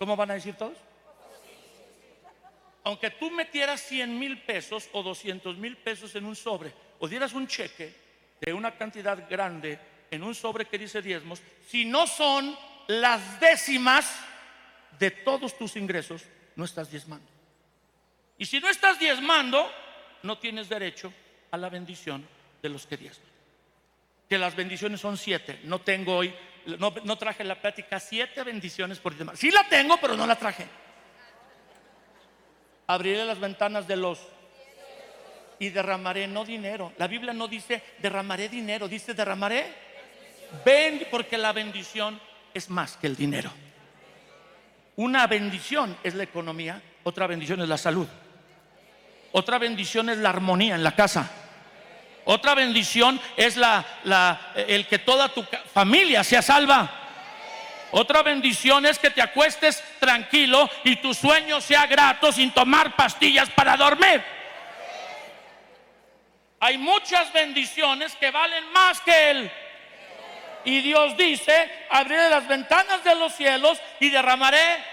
¿Cómo van a decir todos? Aunque tú metieras 100 mil pesos o 200 mil pesos en un sobre, o dieras un cheque de una cantidad grande en un sobre que dice diezmos, si no son las décimas de todos tus ingresos, no estás diezmando. Y si no estás diezmando, no tienes derecho a la bendición de los que diezman. Que las bendiciones son siete. No tengo hoy, no, traje la plática siete bendiciones por diezmar. Sí la tengo, pero no la traje. Abriré las ventanas de los y derramaré no dinero. La Biblia no dice derramaré dinero, dice derramaré. Ven, porque la bendición es más que el dinero. Una bendición es la economía, otra bendición es la salud. Otra bendición es la armonía en la casa. Otra bendición es la, el que toda tu familia sea salva. Otra bendición es que te acuestes tranquilo y tu sueño sea grato sin tomar pastillas para dormir. Hay muchas bendiciones que valen más que Él. Y Dios dice, abriré las ventanas de los cielos y derramaré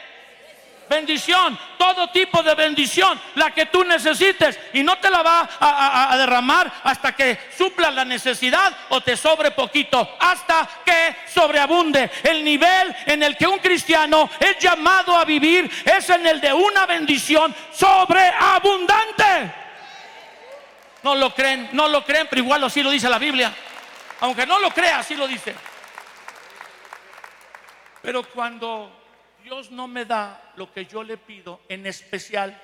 bendición, todo tipo de bendición, la que tú necesites. Y no te la va a, derramar hasta que supla la necesidad o te sobre poquito, hasta que sobreabunde. El nivel en el que un cristiano es llamado a vivir es en el de una bendición sobreabundante. No lo creen, no lo creen, pero igual así lo dice la Biblia. Aunque no lo crea, así lo dice. Pero cuando Dios no me da lo que yo le pido, en especial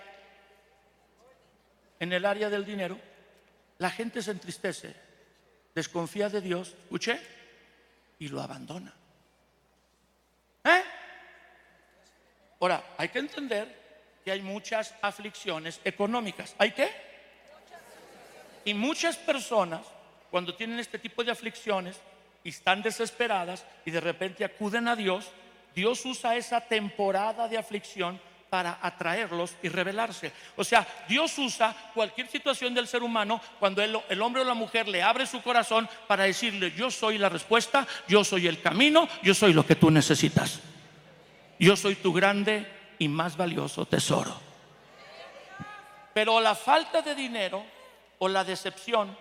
en el área del dinero, la gente se entristece, desconfía de Dios, escuché, y lo abandona. ¿Eh? Ahora, hay que entender que hay muchas aflicciones económicas. ¿Hay qué? Y muchas personas, cuando tienen este tipo de aflicciones y están desesperadas y de repente acuden a Dios, Dios usa esa temporada de aflicción para atraerlos y revelarse. O sea, Dios usa cualquier situación del ser humano cuando el, el, hombre o la mujer le abre su corazón para decirle, yo soy la respuesta, yo soy el camino, yo soy lo que tú necesitas. Yo soy tu grande y más valioso tesoro. Pero la falta de dinero o la decepción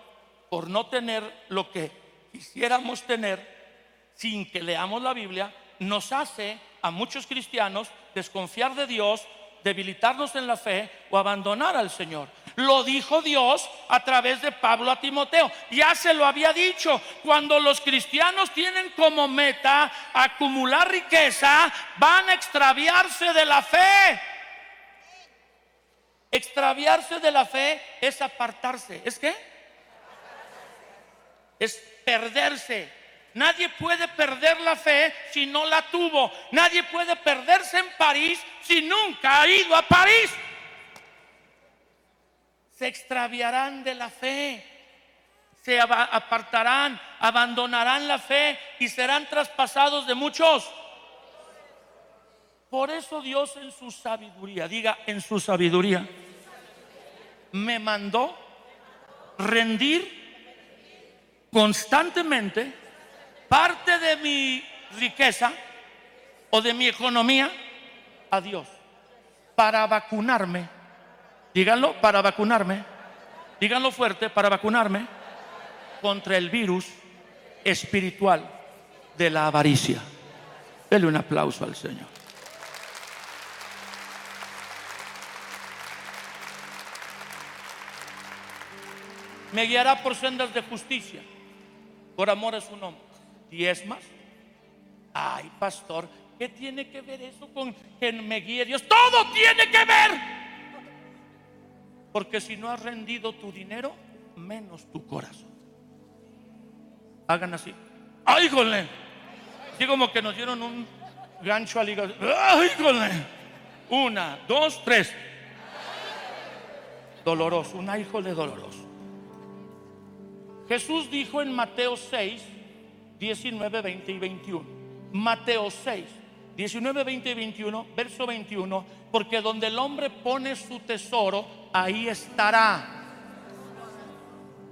por no tener lo que quisiéramos tener sin que leamos la Biblia nos hace a muchos cristianos desconfiar de Dios, debilitarnos en la fe o abandonar al Señor. Lo dijo Dios a través de Pablo a Timoteo. Ya se lo había dicho. Cuando los cristianos tienen como meta acumular riqueza, van a extraviarse de la fe. Extraviarse de la fe es apartarse. ¿Es qué? Es perderse Nadie puede perder la fe si no la tuvo. Nadie puede perderse en París si nunca ha ido a París. Se extraviarán de la fe. Se apartarán, abandonarán la fe y serán traspasados de muchos. Por eso Dios en su sabiduría, diga en su sabiduría, me mandó rendir constantemente parte de mi riqueza o de mi economía a Dios para vacunarme. Díganlo, para vacunarme. Díganlo fuerte, para vacunarme contra el virus espiritual de la avaricia. Dele un aplauso al Señor. Me guiará por sendas de justicia, por amor a su nombre diezmas. Ay, pastor, ¿qué tiene que ver eso con que me guíe Dios? Todo tiene que ver. Porque si no has rendido tu dinero, menos tu corazón. Hagan así. ¡Ay! Así como que nos dieron un gancho al hígado. ¡Ay! Una, dos, tres. Doloroso, un híjole doloroso. Jesús dijo en Mateo 6, 19, 20 y 21. Mateo 6, 19, 20 y 21, verso 21, porque donde el hombre pone su tesoro, ahí estará.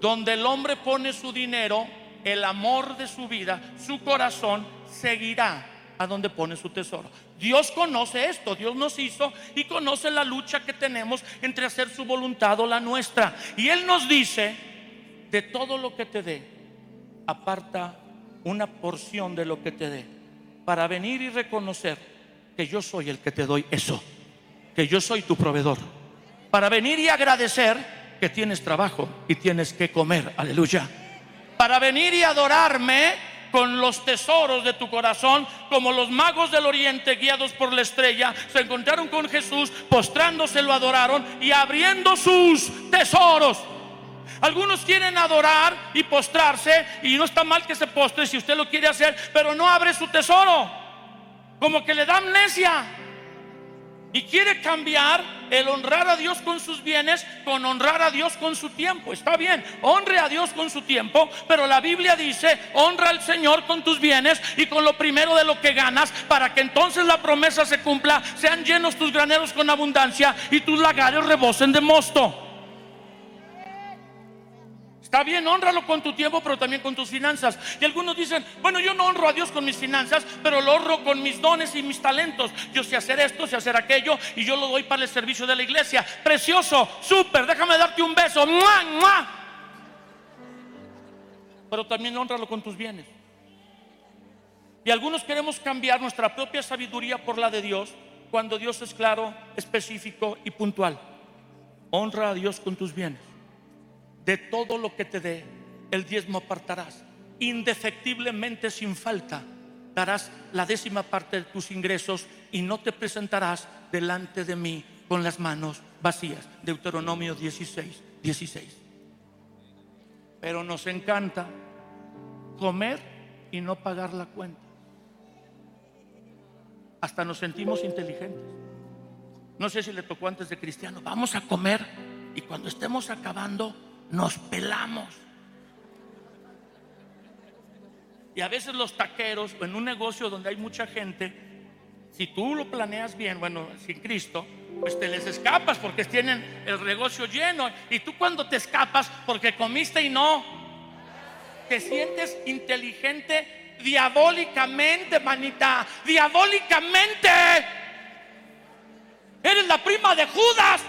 Donde el hombre pone su dinero, el amor de su vida, su corazón, seguirá a donde pone su tesoro. Dios conoce esto, Dios nos hizo y conoce la lucha que tenemos entre hacer su voluntad o la nuestra. Y Él nos dice, de todo lo que te dé, aparta una porción de lo que te dé, para venir y reconocer que yo soy el que te doy eso, que yo soy tu proveedor, para venir y agradecer que tienes trabajo y tienes que comer, aleluya, para venir y adorarme con los tesoros de tu corazón, como los magos del oriente guiados por la estrella, se encontraron con Jesús, postrándose lo adoraron y abriendo sus tesoros. Algunos quieren adorar y postrarse y no está mal que se postre si usted lo quiere hacer, pero no abre su tesoro. Como que le da amnesia y quiere cambiar el honrar a Dios con sus bienes con honrar a Dios con su tiempo. Está bien, honre a Dios con su tiempo, pero la Biblia dice, honra al Señor con tus bienes y con lo primero de lo que ganas, para que entonces la promesa se cumpla, sean llenos tus graneros con abundancia y tus lagares rebosen de mosto. Está bien, honralo con tu tiempo, pero también con tus finanzas. Y algunos dicen, bueno, yo no honro a Dios con mis finanzas, pero lo honro con mis dones y mis talentos. Yo sé hacer esto, sé hacer aquello, y yo lo doy para el servicio de la iglesia. Precioso, súper, déjame darte un beso. ¡Mua, Pero también honralo con tus bienes. Y algunos queremos cambiar nuestra propia sabiduría por la de Dios cuando Dios es claro, específico y puntual. Honra a Dios con tus bienes de todo lo que te dé, el diezmo apartarás. Indefectiblemente sin falta darás la décima parte de tus ingresos y no te presentarás delante de mí con las manos vacías. Deuteronomio 16, 16. Pero nos encanta comer y no pagar la cuenta. Hasta nos sentimos inteligentes. No sé si le tocó antes de cristiano. Vamos a comer y cuando estemos acabando nos pelamos. Y a veces los taqueros, o en un negocio donde hay mucha gente, si tú lo planeas bien, bueno, sin Cristo, pues te les escapas porque tienen el negocio lleno. Y tú cuando te escapas porque comiste y no, te sientes inteligente diabólicamente, manita, diabólicamente. Eres la prima de Judas.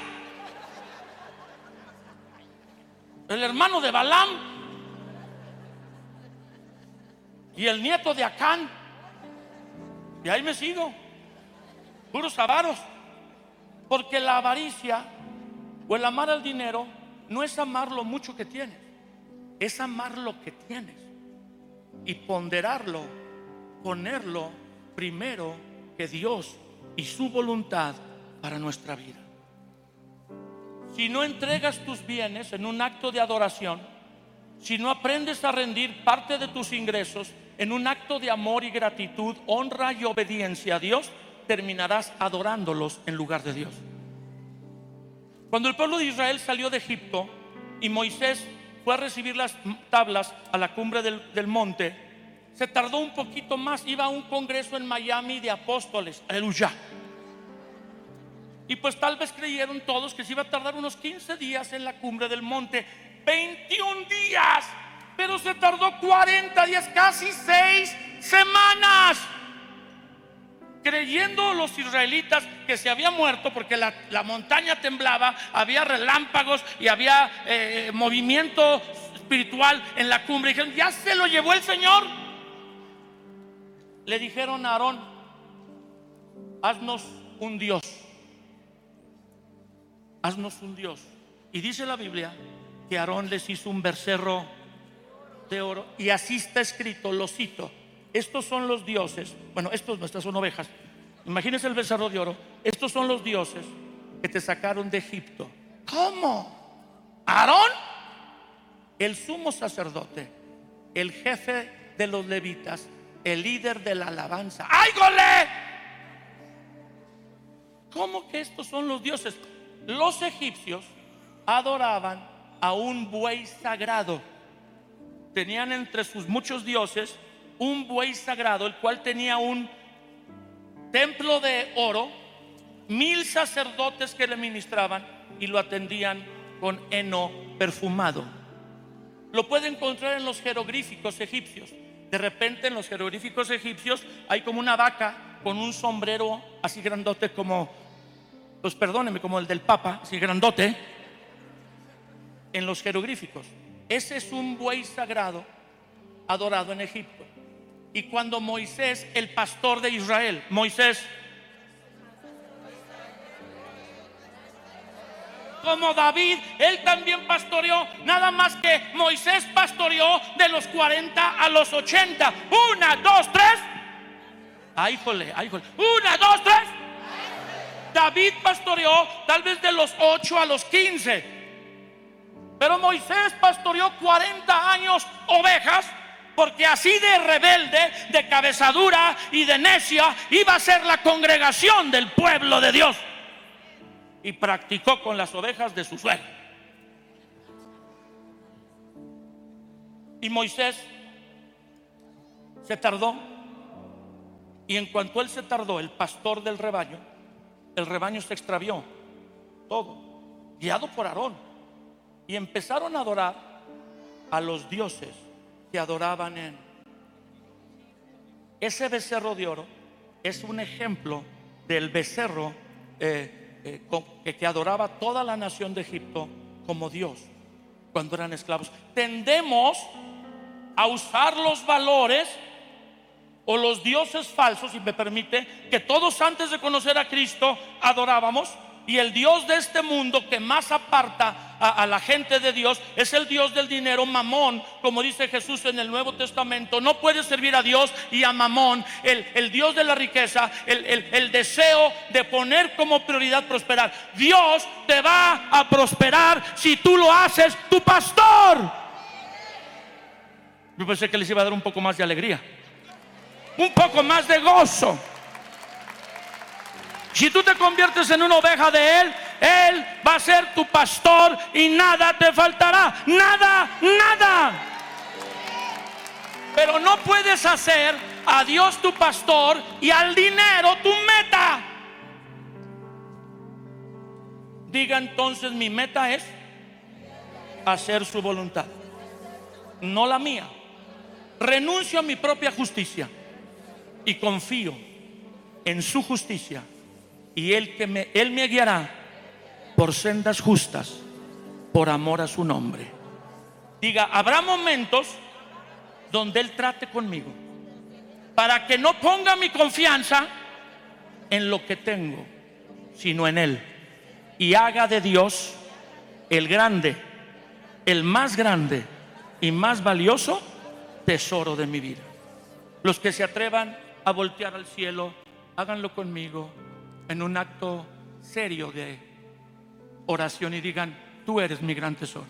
El hermano de Balaam y el nieto de Acán. Y ahí me sigo, puros avaros. Porque la avaricia o el amar al dinero no es amar lo mucho que tienes, es amar lo que tienes y ponderarlo, ponerlo primero que Dios y su voluntad para nuestra vida. Si no entregas tus bienes en un acto de adoración, si no aprendes a rendir parte de tus ingresos en un acto de amor y gratitud, honra y obediencia a Dios, terminarás adorándolos en lugar de Dios. Cuando el pueblo de Israel salió de Egipto y Moisés fue a recibir las tablas a la cumbre del, monte, se tardó un poquito más, iba a un congreso en Miami de apóstoles, aleluya y pues tal vez creyeron todos que se iba a tardar unos 15 días en la cumbre del monte. 21 días. Pero se tardó 40 días, casi 6 semanas. Creyendo los israelitas que se había muerto porque la, montaña temblaba, había relámpagos y había eh, movimiento espiritual en la cumbre. Y dijeron, ya se lo llevó el Señor. Le dijeron a Aarón, haznos un Dios haznos un Dios. Y dice la Biblia que Aarón les hizo un becerro de oro y así está escrito, lo cito. Estos son los dioses, bueno, estos nuestras son ovejas. Imagínense el becerro de oro. Estos son los dioses que te sacaron de Egipto. ¿Cómo? Aarón, el sumo sacerdote, el jefe de los levitas, el líder de la alabanza. ¡Ay, gole! ¿Cómo que estos son los dioses? Los egipcios adoraban a un buey sagrado. Tenían entre sus muchos dioses un buey sagrado, el cual tenía un templo de oro, mil sacerdotes que le ministraban y lo atendían con heno perfumado. Lo puede encontrar en los jeroglíficos egipcios. De repente en los jeroglíficos egipcios hay como una vaca con un sombrero así grandote como, pues perdóneme, como el del Papa, así grandote, en los jeroglíficos. Ese es un buey sagrado adorado en Egipto. Y cuando Moisés, el pastor de Israel, Moisés, como David, él también pastoreó, nada más que Moisés pastoreó de los 40 a los 80. Una, dos, tres. Ay, jole, ay. Una, dos, tres. David pastoreó tal vez de los 8 a los 15. Pero Moisés pastoreó 40 años ovejas porque así de rebelde, de cabezadura y de necia iba a ser la congregación del pueblo de Dios. Y practicó con las ovejas de su suegro. Y Moisés se tardó. Y en cuanto él se tardó, el pastor del rebaño, el rebaño se extravió. Todo. Guiado por Aarón. Y empezaron a adorar a los dioses que adoraban en. Ese becerro de oro es un ejemplo del becerro eh, eh, que adoraba toda la nación de Egipto como Dios cuando eran esclavos. Tendemos a usar los valores o los dioses falsos, si me permite, que todos antes de conocer a Cristo adorábamos y el Dios de este mundo que más aparta a, la gente de Dios es el Dios del dinero, Mamón, como dice Jesús en el Nuevo Testamento. No puede servir a Dios y a Mamón, el, Dios de la riqueza, el, el deseo de poner como prioridad prosperar. Dios te va a prosperar si tú lo haces tu pastor. Yo pensé que les iba a dar un poco más de alegría, un poco más de gozo. Si tú te conviertes en una oveja de Él, Él va a ser tu pastor y nada te faltará. Nada, nada. Pero no puedes hacer a Dios tu pastor y al dinero tu meta. Diga entonces, mi meta es hacer su voluntad, no la mía. Renuncio a mi propia justicia y confío en su justicia y él, que me, él me guiará por sendas justas, por amor a su nombre. Diga, habrá momentos donde Él trate conmigo, para que no ponga mi confianza en lo que tengo, sino en Él. Y haga de Dios el grande, el más grande y más valioso tesoro de mi vida. Los que se atrevan a voltear al cielo, háganlo conmigo en un acto serio de oración y digan, tú eres mi gran tesoro.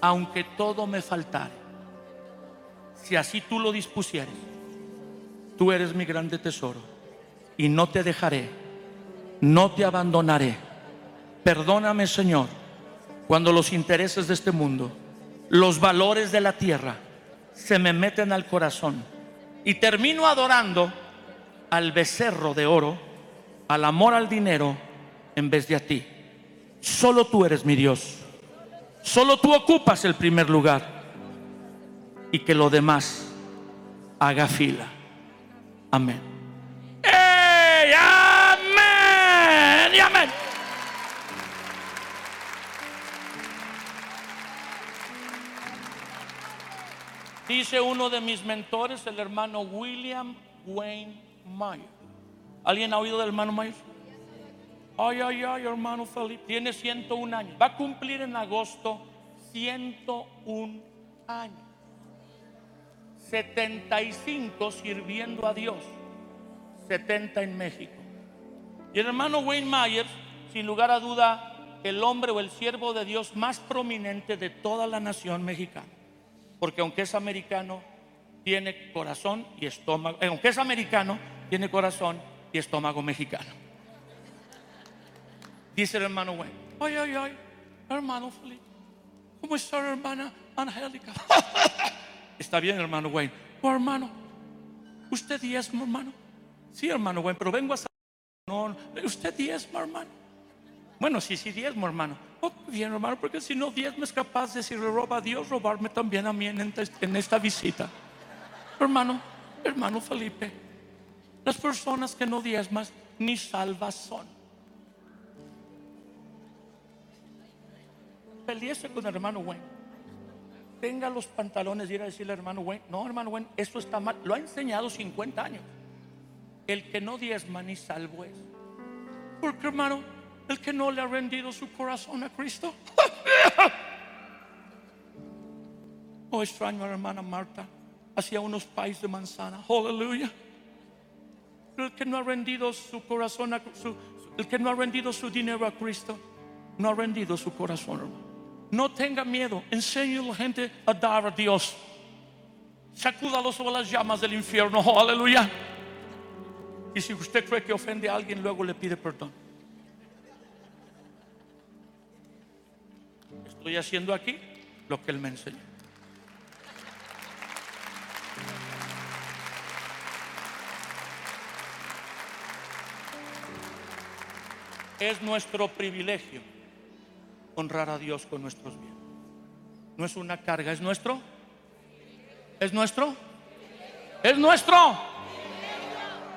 Aunque todo me faltare, si así tú lo dispusieres, tú eres mi grande tesoro y no te dejaré, no te abandonaré. Perdóname, Señor, cuando los intereses de este mundo, los valores de la tierra se me meten al corazón y termino adorando al becerro de oro al amor al dinero en vez de a ti. Solo tú eres mi Dios. Solo tú ocupas el primer lugar. Y que lo demás haga fila. Amén. Dice uno de mis mentores, el hermano William Wayne Meyer. ¿Alguien ha oído del hermano Myers? Ay, ay, ay, hermano Felipe. Tiene 101 años. Va a cumplir en agosto 101 años. 75 sirviendo a Dios. 70 en México. Y el hermano Wayne Myers, sin lugar a duda, el hombre o el siervo de Dios más prominente de toda la nación mexicana. Porque aunque es americano, tiene corazón y estómago. Eh, aunque es americano, tiene corazón estómago mexicano. Dice el hermano Wayne, ay, ay, ay, hermano Felipe, ¿cómo está la hermana Angélica? está bien, hermano Wayne. Oh, hermano, ¿usted diezmo, hermano? Sí, hermano Wayne, pero vengo a. No, ¿usted diezmo, hermano? Bueno, sí, sí, diezmo, hermano. Oh, bien, hermano, porque si no diezmo es capaz de, si le roba a Dios, robarme también a mí en esta, visita. Hermano, hermano Felipe, las personas que no diezmas ni salvas son. Peleese con hermano Wayne. Tenga los pantalones y ir a decirle hermano Wayne, no, hermano Wayne, esto está mal. Lo ha enseñado 50 años. El que no diezma ni salvo es. Porque, hermano, el que no le ha rendido su corazón a Cristo. oh, extraño a la hermana Marta hacia unos países de manzana. Aleluya. El que no ha rendido su corazón, a, su, el que no ha rendido su dinero a Cristo, no ha rendido su corazón, hermano. No tenga miedo, enseñe a la gente a dar a Dios. Sacúdalo sobre las llamas del infierno, aleluya. Y si usted cree que ofende a alguien, luego le pide perdón. Estoy haciendo aquí lo que Él me enseñó. Es nuestro privilegio honrar a Dios con nuestros bienes. No es una carga, es nuestro. ¿Es nuestro? ¿Es nuestro?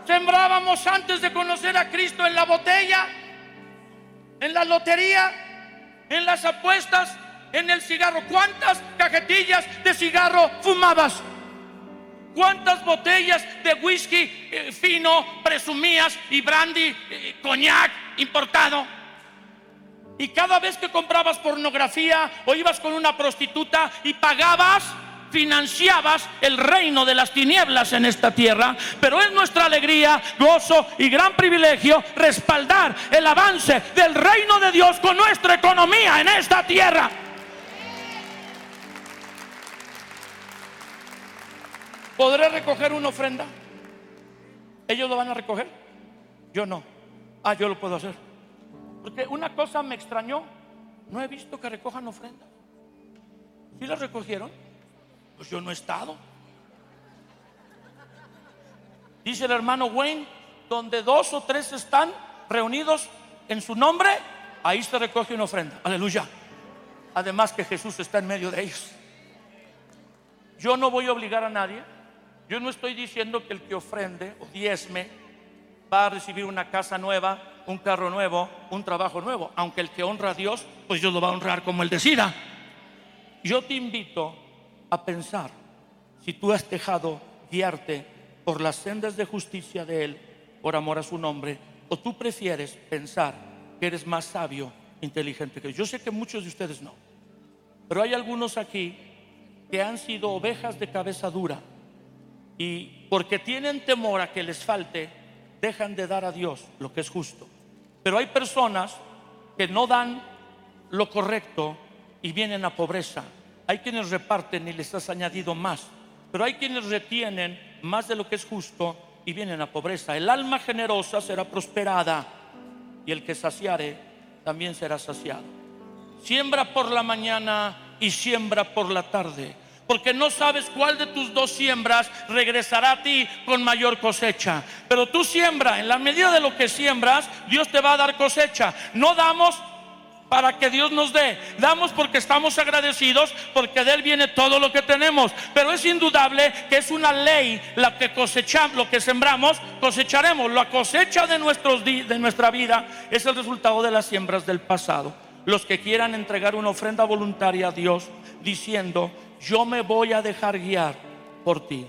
Sembrábamos antes de conocer a Cristo en la botella, en la lotería, en las apuestas, en el cigarro. ¿Cuántas cajetillas de cigarro fumabas? ¿Cuántas botellas de whisky eh, fino presumías y brandy, eh, coñac importado? Y cada vez que comprabas pornografía o ibas con una prostituta y pagabas, financiabas el reino de las tinieblas en esta tierra. Pero es nuestra alegría, gozo y gran privilegio respaldar el avance del reino de Dios con nuestra economía en esta tierra. ¿Podré recoger una ofrenda? ¿Ellos lo van a recoger? Yo no. Ah, yo lo puedo hacer. Porque una cosa me extrañó. No he visto que recojan ofrendas. ¿Sí las recogieron? Pues yo no he estado. Dice el hermano Wayne, donde dos o tres están reunidos en su nombre, ahí se recoge una ofrenda. Aleluya. Además que Jesús está en medio de ellos. Yo no voy a obligar a nadie. Yo no estoy diciendo que el que ofrende o diezme va a recibir una casa nueva, un carro nuevo, un trabajo nuevo. Aunque el que honra a Dios, pues Dios lo va a honrar como él decida. Yo te invito a pensar si tú has dejado guiarte por las sendas de justicia de Él, por amor a su nombre, o tú prefieres pensar que eres más sabio, inteligente que yo. Yo sé que muchos de ustedes no, pero hay algunos aquí que han sido ovejas de cabeza dura y porque tienen temor a que les falte, dejan de dar a Dios lo que es justo. Pero hay personas que no dan lo correcto y vienen a pobreza. Hay quienes reparten y les has añadido más. Pero hay quienes retienen más de lo que es justo y vienen a pobreza. El alma generosa será prosperada y el que saciare también será saciado. Siembra por la mañana y siembra por la tarde porque no sabes cuál de tus dos siembras regresará a ti con mayor cosecha. Pero tú siembra, en la medida de lo que siembras, Dios te va a dar cosecha. No damos para que Dios nos dé. Damos porque estamos agradecidos, porque de Él viene todo lo que tenemos. Pero es indudable que es una ley la que cosechamos, lo que sembramos, cosecharemos. La cosecha de, nuestros, de nuestra vida es el resultado de las siembras del pasado. Los que quieran entregar una ofrenda voluntaria a Dios diciendo, yo me voy a dejar guiar por ti.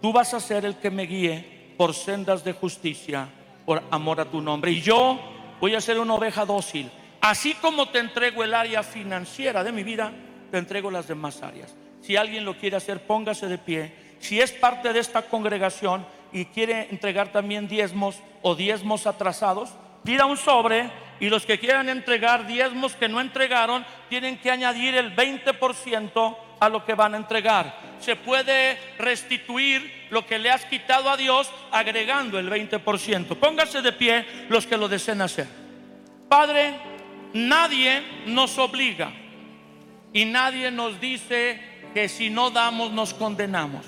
Tú vas a ser el que me guíe por sendas de justicia, por amor a tu nombre. Y yo voy a ser una oveja dócil. Así como te entrego el área financiera de mi vida, te entrego las demás áreas. Si alguien lo quiere hacer, póngase de pie. Si es parte de esta congregación y quiere entregar también diezmos o diezmos atrasados, pida un sobre y los que quieran entregar diezmos que no entregaron, tienen que añadir el 20% a lo que van a entregar. Se puede restituir lo que le has quitado a Dios agregando el 20%. Póngase de pie los que lo deseen hacer. Padre, nadie nos obliga y nadie nos dice que si no damos nos condenamos,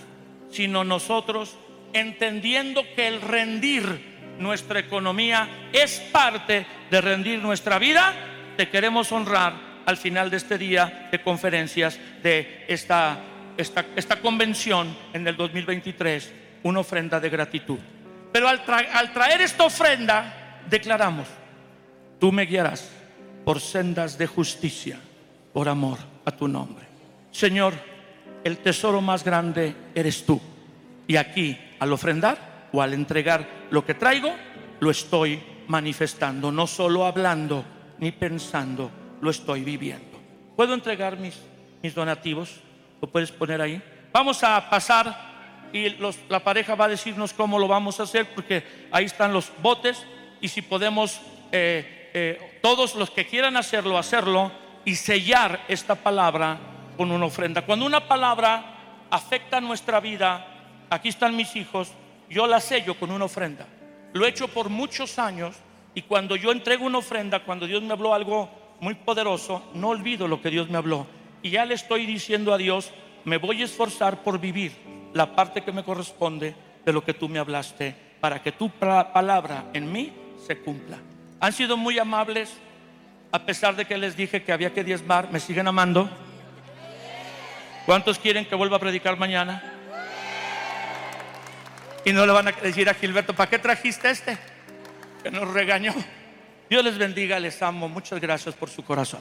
sino nosotros entendiendo que el rendir nuestra economía es parte de rendir nuestra vida, te queremos honrar al final de este día de conferencias de esta, esta, convención en el 2023, una ofrenda de gratitud. Pero al traer esta ofrenda, declaramos, tú me guiarás por sendas de justicia, por amor a tu nombre. Señor, el tesoro más grande eres tú. Y aquí, al ofrendar o al entregar lo que traigo, lo estoy manifestando, no solo hablando ni pensando, lo estoy viviendo. ¿Puedo entregar mis, donativos? ¿Lo puedes poner ahí? Vamos a pasar y la pareja va a decirnos cómo lo vamos a hacer, porque ahí están los botes y si podemos, eh, eh, todos los que quieran hacerlo, hacerlo y sellar esta palabra con una ofrenda. Cuando una palabra afecta nuestra vida, aquí están mis hijos, yo la sello con una ofrenda. Lo he hecho por muchos años y cuando yo entrego una ofrenda, cuando Dios me habló algo muy poderoso, no olvido lo que Dios me habló. Y ya le estoy diciendo a Dios, me voy a esforzar por vivir la parte que me corresponde de lo que tú me hablaste para que tu palabra en mí se cumpla. Han sido muy amables, a pesar de que les dije que había que diezmar, me siguen amando. ¿Cuántos quieren que vuelva a predicar mañana? Y no le van a decir a Gilberto, ¿para qué trajiste este? Que nos regañó. Dios les bendiga, les amo. Muchas gracias por su corazón.